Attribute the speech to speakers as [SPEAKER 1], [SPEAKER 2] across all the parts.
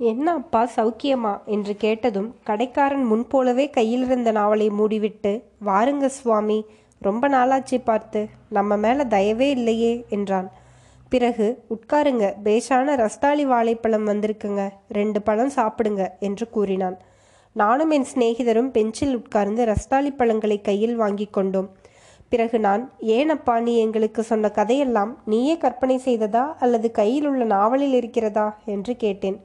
[SPEAKER 1] என்ன அப்பா சௌக்கியமா? என்று கேட்டதும் கடைக்காரன் முன்போலவே கையில் இருந்த நாவலை மூடிவிட்டு வாருங்க சுவாமி ரொம்ப நாளாச்சு பார்த்து நம்ம மேல தயவே இல்லையே என்றான். பிறகு உட்காருங்க பேஷான ரஸ்தாளி வாழைப்பழம் வந்திருக்குங்க ரெண்டு பழம் சாப்பிடுங்க என்று கூறினான். நானும் என் சிநேகிதரும் பெஞ்சில் உட்கார்ந்து ரஸ்தாளி பழங்களை கையில் வாங்கி கொண்டோம். பிறகு நான் ஏனப்பா நீ எங்களுக்கு சொன்ன கதையெல்லாம் நீயே கற்பனை செய்ததா அல்லது கையில் உள்ள நாவலில் இருக்கிறதா? என்று கேட்டேன்.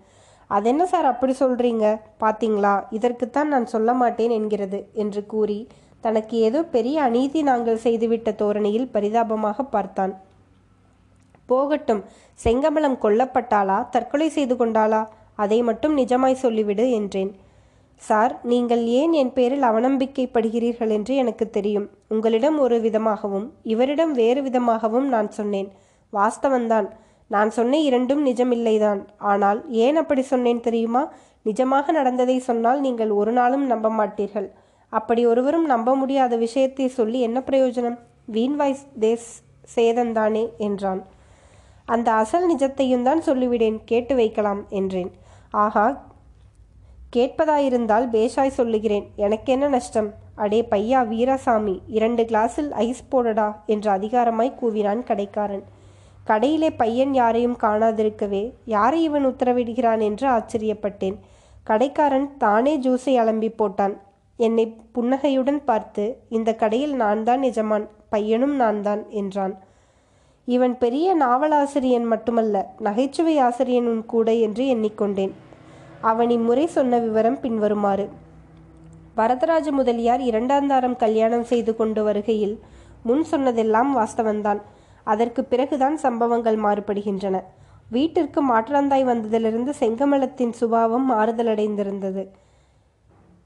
[SPEAKER 1] அதென்ன சார் அப்படி சொல்றீங்க? பாத்தீங்களா? இதற்குத்தான் நான் சொல்ல மாட்டேன் என்கிறது என்று கூறி தனக்கு ஏதோ பெரிய அநீதி நாங்கள் செய்துவிட்ட தோரணையில் பரிதாபமாக பார்த்தான். போகட்டும் செங்கமலம் கொல்லப்பட்டாளா? தற்கொலை செய்து கொண்டாளா? அதை மட்டும் நிஜமாய் சொல்லிவிடு என்றேன். சார் நீங்கள் ஏன் என் பேரில் அவநம்பிக்கைப்படுகிறீர்கள் என்று எனக்கு தெரியும். உங்களிடம் ஒரு விதமாகவும் இவரிடம் வேறு விதமாகவும் நான் சொன்னேன். வாஸ்தவன்தான் நான் சொன்ன இரண்டும் நிஜமில்லைதான். ஆனால் ஏன் அப்படி சொன்னேன் தெரியுமா? நிஜமாக நடந்ததை சொன்னால் நீங்கள் ஒரு நாளும் நம்ப மாட்டீர்கள். அப்படி ஒருவரும் நம்ப முடியாத விஷயத்தை சொல்லி என்ன பிரயோஜனம்? வீண்வாய்ஸ் தேஸ் சேதந்தானே என்றான். அந்த அசல் நிஜத்தையும் தான் சொல்லிவிடேன் கேட்டு வைக்கலாம் என்றேன். ஆஹா கேட்பதாயிருந்தால் பேஷாய் சொல்லுகிறேன். எனக்கென்ன நஷ்டம்? அடே பையா வீராசாமி இரண்டு கிளாஸில் ஐஸ் போடடா என்று அதிகாரமாய் கூவினான் கடைக்காரன். கடையிலே பையன் யாரையும் காணாதிருக்கவே யாரை இவன் உத்தரவிடுகிறான் என்று ஆச்சரியப்பட்டேன். கடைக்காரன் தானே ஜூஸை அலம்பி போட்டான். என்னை புன்னகையுடன் பார்த்து இந்த கடையில் நான் தான் எஜமான் பையனும் நான் தான் என்றான். இவன் பெரிய நாவலாசிரியன் மட்டுமல்ல நகைச்சுவை ஆசிரியனும் கூட என்று எண்ணிக்கொண்டேன். அவன் இம்முறை சொன்ன விவரம் பின்வருமாறு. வரதராஜ முதலியார் இரண்டாந்தாரம் கல்யாணம் செய்து கொண்டு வருகையில் முன் சொன்னதெல்லாம் வாஸ்தவன்தான் அதற்கு பிறகுதான் சம்பவங்கள் மாறுபடுகின்றன. வீட்டிற்கு மாற்றாந்தாய் வந்ததிலிருந்து செங்கமலத்தின் சுபாவம் மாறுதலடைந்திருந்தது.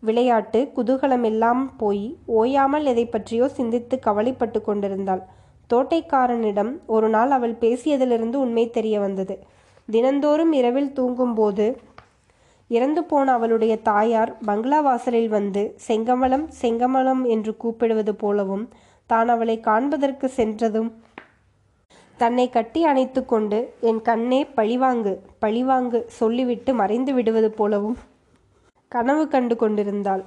[SPEAKER 1] விளையாட்டு குதூகலம் எல்லாம் போய் ஓயாமல் எதை பற்றியோ சிந்தித்து கவலைப்பட்டு கொண்டிருந்தாள். தோட்டைக்காரனிடம் ஒரு நாள் அவள் பேசியதிலிருந்து உண்மை தெரிய வந்தது. தினந்தோறும் இரவில் தூங்கும்போது இறந்து போன அவளுடைய தாயார் பங்களா வாசலில் வந்து செங்கமலம் செங்கமலம் என்று கூப்பிடுவது போலவும் தான் அவளை காண்பதற்கு சென்றதும் தன்னை கட்டி அணைத்து கொண்டு என் கண்ணே பழிவாங்கு பழிவாங்கு சொல்லிவிட்டு மறைந்து விடுவது போலவும் கனவு கண்டு கொண்டிருந்தாள்.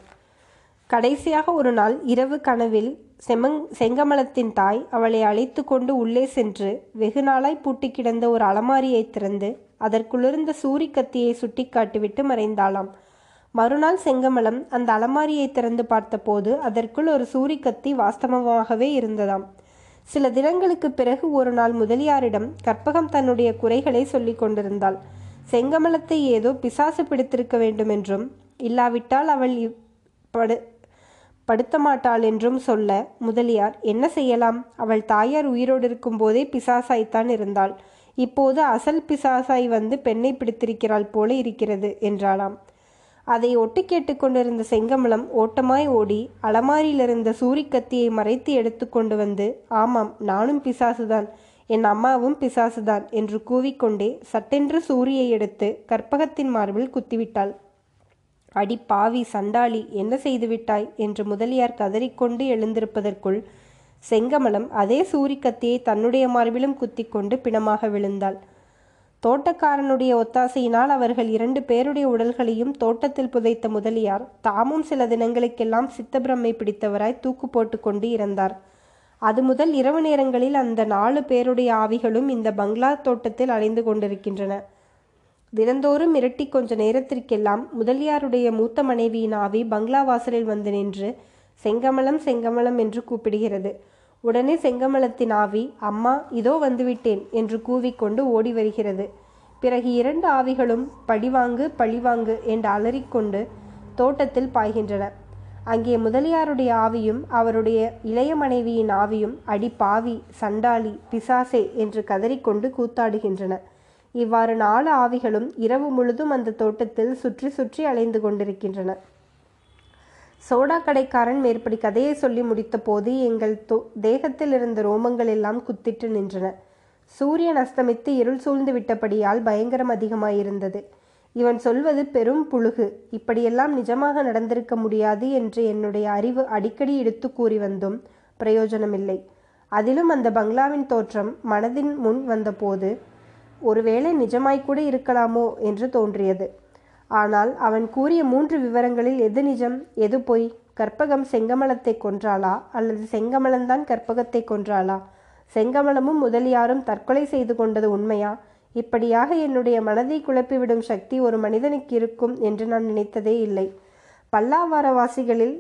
[SPEAKER 1] கடைசியாக ஒரு நாள் இரவு கனவில் செமங் செங்கமலத்தின் தாய் அவளை அழைத்து கொண்டு உள்ளே சென்று வெகு நாளாய் பூட்டி கிடந்த ஒரு அலமாரியை திறந்து அதற்குள்ளிருந்த சூரி கத்தியை சுட்டி காட்டிவிட்டு மறைந்தாளாம். மறுநாள் செங்கமலம் அந்த அலமாரியை திறந்து பார்த்தபோது அதற்குள் ஒரு சூரி கத்தி வாஸ்தவமாகவே இருந்ததாம். சில தினங்களுக்கு பிறகு ஒரு நாள் முதலியாரிடம் கற்பகம் தன்னுடைய குறைகளை சொல்லிக் கொண்டிருந்தாள். செங்கமலத்தை ஏதோ பிசாசு பிடித்திருக்க வேண்டும் என்றும் இல்லாவிட்டால் அவள் படு படுத்த மாட்டாள் என்றும் சொல்ல முதலியார் என்ன செய்யலாம்? அவள் தாயார் உயிரோடு இருக்கும் போதே பிசாசாய்த்தான் இருந்தாள். இப்போது அசல் பிசாசாய் வந்து பெண்ணை பிடித்திருக்கிறாள் போல இருக்கிறது என்றாளாம். அதை ஒட்டு கேட்டுக்கொண்டிருந்த செங்கமலம் ஓட்டமாய் ஓடி அலமாரியிலிருந்த சூரிக்கத்தியை மறைத்து எடுத்து கொண்டு வந்து ஆமாம் நானும் பிசாசுதான் என் அம்மாவும் பிசாசுதான் என்று கூவிக்கொண்டே சட்டென்று சூரியை எடுத்து கற்பகத்தின் மார்பில் குத்திவிட்டாள். அடி பாவி சண்டாளி என்ன செய்துவிட்டாய் என்று முதலியார் கதறிக்கொண்டு எழுந்திருப்பதற்குள் செங்கமலம் அதே சூரிக்கத்தியை தன்னுடைய மார்பிலும் குத்திக்கொண்டு பிணமாக விழுந்தாள். தோட்டக்காரனுடைய ஒத்தாசையினால் அவர்கள் இரண்டு பேருடைய உடல்களையும் தோட்டத்தில் புதைத்த முதலியார். தாமும் சில தினங்களுக்கெல்லாம் சித்தப்பிரமை பிடித்தவராய் தூக்கு போட்டு கொண்டு இறந்தார். அது முதல் இரவு நேரங்களில் அந்த நாலு பேருடைய ஆவிகளும் இந்த பங்களா தோட்டத்தில் அலைந்து கொண்டிருக்கின்றன. தினந்தோறும் மிரட்டி கொஞ்ச நேரத்திற்கெல்லாம் முதலியாருடைய மூத்த மனைவியின் ஆவி பங்களா வாசலில் வந்து நின்று செங்கமலம் செங்கமலம் என்று கூப்பிடுகிறது. உடனே செங்கமலத்தின் ஆவி அம்மா இதோ வந்துவிட்டேன் என்று கூவிக்கொண்டு ஓடி வருகிறது. பிறகு இரண்டு ஆவிகளும் பழிவாங்கு பழிவாங்கு என்று அலறிக்கொண்டு தோட்டத்தில் பாய்கின்றன. அங்கே முதலியாருடைய ஆவியும் அவருடைய இளைய மனைவியின் ஆவியும் அடி பாவி சண்டாளி பிசாசே என்று கதறிக்கொண்டு கூத்தாடுகின்றன. இவ்வாறு நாலு ஆவிகளும் இரவு முழுதும் அந்த தோட்டத்தில் சுற்றி சுற்றி அலைந்து கொண்டிருக்கின்றன. சோடா கடைக்காரன் மேற்படி கதையை சொல்லி முடித்த போது எங்கள் தோ தேகத்தில் இருந்த ரோமங்கள் எல்லாம் குத்திட்டு நின்றன. சூரியன் அஸ்தமித்து இருள் சூழ்ந்து விட்டபடியால் பயங்கரம் அதிகமாயிருந்தது. இவன் சொல்வது பெரும் புழுகு. இப்படியெல்லாம் நிஜமாக நடந்திருக்க முடியாது என்று என்னுடைய அறிவு அடிக்கடி எடுத்து கூறி வந்தும் பிரயோஜனமில்லை. அதிலும் அந்த பங்களாவின் தோற்றம் மனதின் முன் வந்தபோது ஒருவேளை நிஜமாய்க்கூட இருக்கலாமோ என்று தோன்றியது. ஆனால் அவன் கூறிய மூன்று விவரங்களில் எது நிஜம் எது பொய்? கற்பகம் செங்கமலத்தை கொன்றாளா? அல்லது செங்கமலன்தான் கற்பகத்தை கொன்றாளா? செங்கமலமும் முதலியாரும் தற்கொலை செய்து கொண்டது உண்மையா? இப்படியாக என்னுடைய மனதை குழப்பிவிடும் சக்தி ஒரு மனிதனுக்கு இருக்கும் என்று நான் நினைத்ததே இல்லை. பல்லாவாரவாசிகளில்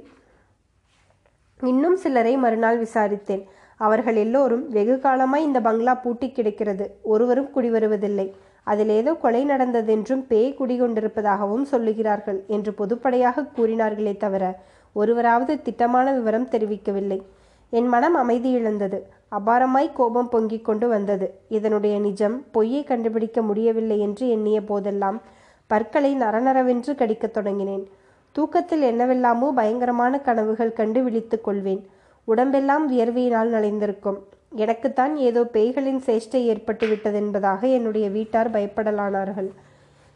[SPEAKER 1] இன்னும் சிலரை மறுநாள் விசாரித்தேன். அவர்கள் எல்லோரும் வெகு காலமாய் இந்த பங்களா பூட்டி கிடக்கிறது. ஒருவரும் குடிவருவதில்லை. அதில் ஏதோ கொலை நடந்ததென்றும் பேய் குடிகொண்டிருப்பதாகவும் சொல்லுகிறார்கள் என்று பொதுப்படையாக கூறினார்களே தவிர ஒருவராவது திட்டமான விவரம் தெரிவிக்கவில்லை. என் மனம் அமைதி இழந்தது. அபாரமாய் கோபம் பொங்கிக் கொண்டு வந்தது. இதனுடைய நிஜம் பொய்யை கண்டுபிடிக்க முடியவில்லை என்று எண்ணிய போதெல்லாம் பற்களை நரநரவென்று கடிக்கத் தொடங்கினேன். தூக்கத்தில் என்னவெல்லாமோ பயங்கரமான கனவுகள் கண்டு விழித்துக் கொள்வேன். உடம்பெல்லாம் வியர்வையினால் நனைந்திருக்கும் எனக்குத்தான் ஏதோ பேய்களின் சேஷ்டை ஏற்பட்டு விட்டதென்பதாக என்னுடைய வீட்டார் பயப்படலானார்கள்.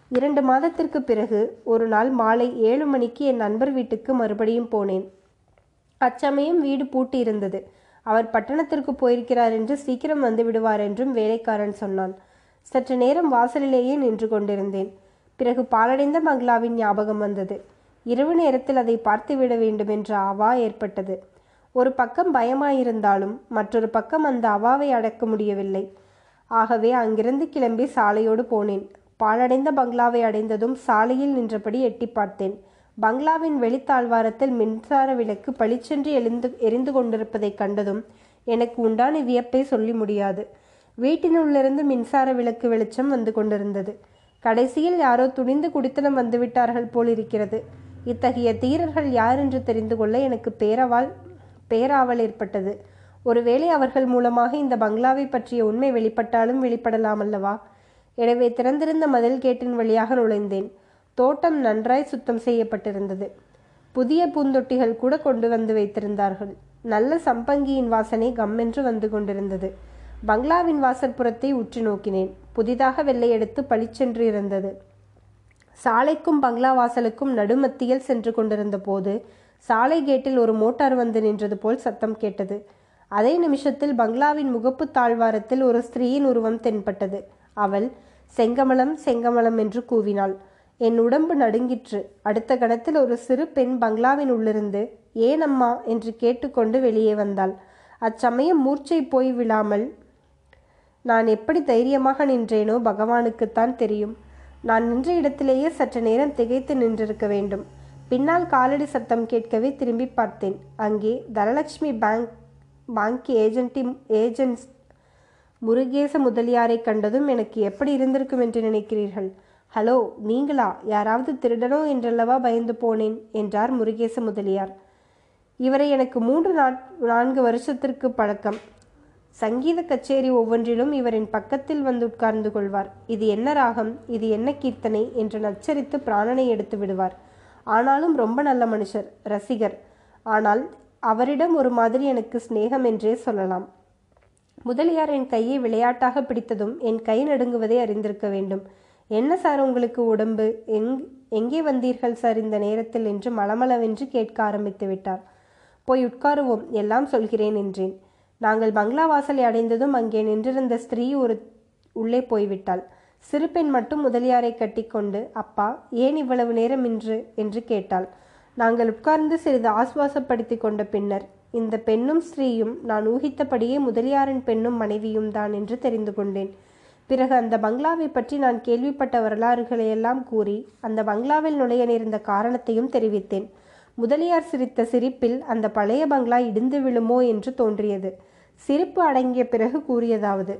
[SPEAKER 1] இரண்டு மாதத்திற்கு பிறகு ஒரு நாள் மாலை ஏழு மணிக்கு என் நண்பர் வீட்டுக்கு மறுபடியும் போனேன். அச்சமயம் வீடு பூட்டி இருந்தது. அவர் பட்டணத்திற்கு போயிருக்கிறார் என்று சீக்கிரம் வந்து விடுவார் என்றும் வேலைக்காரன் சொன்னான். சற்று நேரம் வாசலிலேயே நின்று கொண்டிருந்தேன். பிறகு பாலடைந்த மங்களாவின் ஞாபகம் வந்தது. இரவு நேரத்தில் அதை பார்த்துவிட வேண்டும் என்ற ஆவா ஏற்பட்டது. ஒரு பக்கம் பயமாயிருந்தாலும் மற்றொரு பக்கம் அந்த அவாவை அடக்க முடியவில்லை. ஆகவே அங்கிருந்து கிளம்பி சாலையோடு போனேன். பாழடைந்த பங்களாவை அடைந்ததும் சாலையில் நின்றபடி எட்டி பார்த்தேன். பங்களாவின் வெளித்தாழ்வாரத்தில் மின்சார விளக்கு பளிச்சென்று எழுந்து எரிந்து கொண்டிருப்பதைக் கண்டதும் எனக்கு உண்டான வியப்பை சொல்லி முடியாது. வீட்டினுள்ளிருந்து மின்சார விளக்கு வெளிச்சம் வந்து கொண்டிருந்தது. கடைசியில் யாரோ துணிந்து குடித்தனம் வந்துவிட்டார்கள் போல் இருக்கிறது இத்தகைய தீரர்கள் யார் என்று தெரிந்து கொள்ள எனக்கு பேரவால் பேராவல் ஏற்பட்டது. ஒருவேளை அவர்கள் மூலமாக இந்த பங்களாவை பற்றிய உண்மை வெளிப்பட்டாலும் வெளிப்படலாம் அல்லவா? எனவே திறந்திருந்த மதில் கேட்டின் வழியாக நுழைந்தேன். தோட்டம் நன்றாய் சுத்தம் செய்யப்பட்டிருந்தது. புதிய பூந்தொட்டிகள் கூட கொண்டு வந்து வைத்திருந்தார்கள். நல்ல சம்பங்கியின் வாசனை கம்மென்று வந்து கொண்டிருந்தது. பங்களாவின் வாசற்புறத்தை உற்று நோக்கினேன். புதிதாக வெள்ளையெடுத்து பளிச்சென்று இருந்தது. சாலைக்கும் பங்களா வாசலுக்கும் நடுமத்தியில் சென்று கொண்டிருந்த போது சாலை கேட்டில் ஒரு மோட்டார் வந்து நின்றது போல் சத்தம் கேட்டது. அதே நிமிஷத்தில் பங்களாவின் முகப்பு தாழ்வாரத்தில் ஒரு ஸ்திரீயின் உருவம் தென்பட்டது. அவள் செங்கமலம் செங்கமலம் என்று கூவினாள். என் உடம்பு நடுங்கிற்று. அடுத்த கணத்தில் ஒரு சிறு பெண் பங்களாவின் உள்ளிருந்து ஏன் அம்மா என்று கேட்டுக்கொண்டு வெளியே வந்தாள். அச்சமயம் மூர்ச்சை போய் விழாமல் நான் எப்படி தைரியமாக நின்றேனோ பகவானுக்குத்தான் தெரியும். நான் நின்ற இடத்திலேயே சற்று நேரம் திகைத்து நின்றிருக்க வேண்டும். பின்னால் காலடி சத்தம் கேட்கவே திரும்பி பார்த்தேன். அங்கே தனலட்சுமி பேங்க் பாங்கி ஏஜென்டி ஏஜென்ட்ஸ் முருகேச முதலியாரை கண்டதும் எனக்கு எப்படி இருந்திருக்கும் என்று நினைக்கிறீர்கள்? ஹலோ நீங்களா? யாராவது திருடனோ என்றல்லவா பயந்து போனேன்? என்றார் முருகேச முதலியார். இவரை எனக்கு மூன்று நான்கு வருஷத்திற்கு பழக்கம். சங்கீத கச்சேரி ஒவ்வொன்றிலும் இவரின் பக்கத்தில் வந்து உட்கார்ந்து கொள்வார். இது என்ன ராகம்? இது என்ன கீர்த்தனை? என்று நச்சரித்து பிராணனை எடுத்து விடுவார். ஆனாலும் ரொம்ப நல்ல மனுஷர் ரசிகர். ஆனால் அவரிடம் ஒரு மாதிரி எனக்கு சிநேகம் என்றே சொல்லலாம். முதலியார் என் கையை விளையாட்டாக பிடித்ததும் என் கை நடுங்குவதை அறிந்திருக்க வேண்டும். என்ன சார் உங்களுக்கு உடம்பு? எங் எங்கே வந்தீர்கள் சார் இந்த நேரத்தில்? என்று மளமளவென்று கேட்க ஆரம்பித்து விட்டார். போய் உட்காருவோம் எல்லாம் சொல்கிறேன் என்றேன். நாங்கள் பங்களா வாசலை அடைந்ததும் அங்கே நின்றிருந்த ஸ்திரீ ஒரு உள்ளே போய்விட்டாள். சிறுபெண் மட்டும் முதலியாரை கட்டிக்கொண்டு அப்பா ஏன் இவ்வளவு நேரம் இன்று என்று கேட்டாள். நாங்கள் உட்கார்ந்து சிறிது ஆசுவாசப்படுத்தி கொண்ட பின்னர் இந்த பெண்ணும் ஸ்ரீயும் நான் ஊகித்தபடியே முதலியாரின் பெண்ணும் மனைவியும் தான் என்று தெரிந்து கொண்டேன். பிறகு அந்த பங்களாவை பற்றி நான் கேள்விப்பட்ட வரலாறுகளையெல்லாம் கூறி அந்த பங்களாவில் நுழைய நேர்ந்த காரணத்தையும் தெரிவித்தேன். முதலியார் சிரித்த சிரிப்பில் அந்த பழைய பங்களா இடிந்து விழுமோ என்று தோன்றியது. சிரிப்பு அடங்கிய பிறகு கூறியதாவது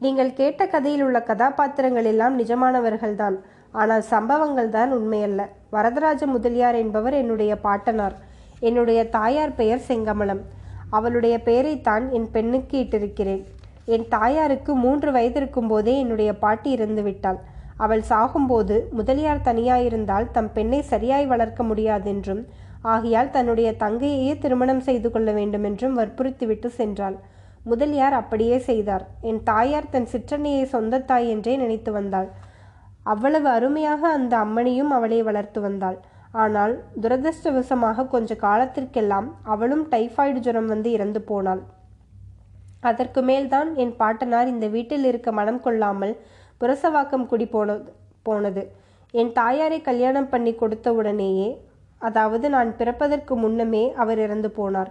[SPEAKER 1] நீங்கள் கேட்ட கதையில் உள்ள கதாபாத்திரங்கள் எல்லாம் நிஜமானவர்கள்தான். ஆனால் சம்பவங்கள் தான் உண்மையல்ல. வரதராஜ முதலியார் என்பவர் என்னுடைய பாட்டனார். என்னுடைய தாயார் பெயர் செங்கமலம். அவளுடைய பெயரைத்தான் என் பெண்ணுக்கு இட்டிருக்கிறேன். என் தாயாருக்கு மூன்று வயதிருக்கும் போதே என்னுடைய பாட்டி இறந்து விட்டாள். அவள் சாகும்போது முதலியார் தனியாயிருந்தால் தம் பெண்ணை சரியாய் வளர்க்க முடியாதென்றும் ஆகையால் தன்னுடைய தங்கையையே திருமணம் செய்து கொள்ள வேண்டுமென்றும் வற்புறுத்திவிட்டு சென்றாள். முதலியார் அப்படியே செய்தார். என் தாயார் தன் சிற்றன்னையை சொந்த தாய் என்றே நினைத்து வந்தாள். அவ்வளவு அருமையாக அந்த அம்மணியும் அவளை வளர்த்து வந்தாள். ஆனால் துரதிருஷ்டவசமாக கொஞ்ச காலத்திற்கெல்லாம் அவளும் டைஃபாய்டு ஜுரம் வந்து இறந்து போனாள். அதற்கு மேல்தான் என் பாட்டனார் இந்த வீட்டில் இருக்க மனம் கொள்ளாமல் புரசவாக்கம் குடி போனது போனது. என் தாயாரை கல்யாணம் பண்ணி கொடுத்தவுடனேயே அதாவது நான் பிறப்பதற்கு முன்னமே அவர் இறந்து போனார்.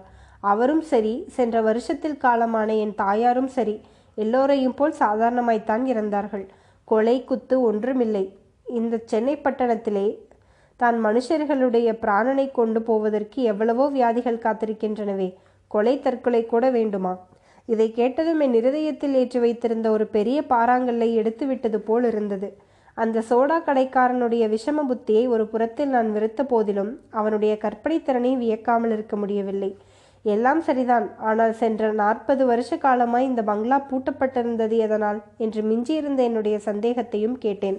[SPEAKER 1] அவரும் சரி சென்ற வருஷத்தில் காலமான என் தாயாரும் சரி எல்லோரையும் போல் சாதாரணமாய்த்தான் இறந்தார்கள். கொலை குத்து ஒன்றுமில்லை. இந்த சென்னை பட்டணத்திலே தான் மனுஷர்களுடைய பிராணனை கொண்டு போவதற்கு எவ்வளவோ வியாதிகள் காத்திருக்கின்றனவே. கொலை தற்கொலை கூட வேண்டுமா? இதை கேட்டதும் என் இருதயத்தில் ஏற்றி வைத்திருந்த ஒரு பெரிய பாறாங்கல்லை எடுத்து விட்டது போல் இருந்தது. அந்த சோடா கடைக்காரனுடைய விஷம புத்தியை ஒரு புறத்தில் நான் வெறுத்த போதிலும் அவனுடைய கற்பனை திறனை வியக்காமல் இருக்க முடியவில்லை. எல்லாம் சரிதான். ஆனால் சென்ற நாற்பது வருஷ காலமாய் இந்த பங்களா பூட்டப்பட்டிருந்தது எதனால்? என்று மிஞ்சியிருந்த என்னுடைய சந்தேகத்தையும் கேட்டேன்.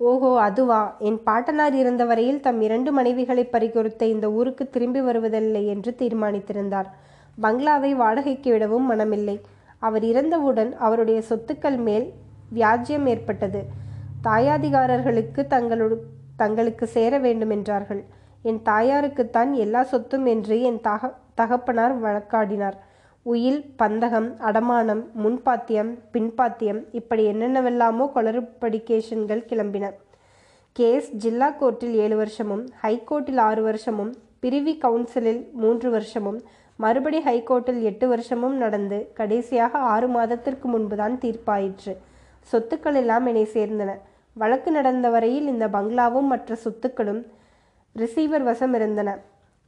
[SPEAKER 1] ஓஹோ அதுவா? என் பாட்டனார் இருந்த வரையில் தம் இரண்டு மனைவிகளை பறிகொடுத்த இந்த ஊருக்கு திரும்பி வருவதில்லை என்று தீர்மானித்திருந்தார். பங்களாவை வாடகைக்கு விடவும் மனமில்லை. அவர் இறந்தவுடன் அவருடைய சொத்துக்கள் மேல் வியாஜ்யம் ஏற்பட்டது. தாயாதிகாரர்களுக்கு தங்களு தங்களுக்கு சேர வேண்டும் என்றார்கள் என் தாயாருக்குத்தான் எல்லா சொத்தும் என்று என் தக தகப்பனார் வழக்காடினார். உயில் பந்தகம் அடமானம் முன்பாத்தியம் பின்பாத்தியம் இப்படி என்னென்னவெல்லாமோ கொளறுபடிகேஷன்கள் கிளம்பின. கேஸ் ஜில்லா கோர்ட்டில் ஏழு வருஷமும் ஹைகோர்ட்டில் ஆறு வருஷமும் பிரிவி கவுன்சிலில் மூன்று வருஷமும் மறுபடி ஹைகோர்ட்டில் எட்டு வருஷமும் நடந்து கடைசியாக ஆறு மாதத்திற்கு முன்புதான் தீர்ப்பாயிற்று. சொத்துக்கள் எல்லாம் என்னை சேர்ந்தன. வழக்கு நடந்த வரையில் இந்த பங்களாவும் மற்ற சொத்துக்களும் ரிசீவர் வசம் இருந்தன.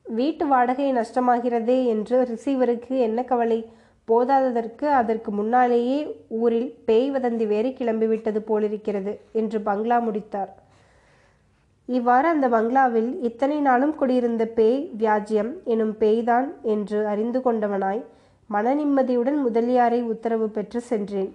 [SPEAKER 1] வீட்டு வாடகை நஷ்டமாகிறதே என்று ரிசீவருக்கு என்ன கவலை? போதாததற்கு அதற்கு முன்னாலேயே ஊரில் பேய் வதந்தி வேறு கிளம்பிவிட்டது போலிருக்கிறது என்று பங்களா முடித்தார். இவ்வாறு அந்த பங்களாவில் இத்தனை நாளும் குடியிருந்த பேய் வியாஜ்யம் எனும் பேய்தான் என்று அறிந்து கொண்டவனாய் மன நிம்மதியுடன் முதலியாரை உத்தரவு பெற்று சென்றேன்.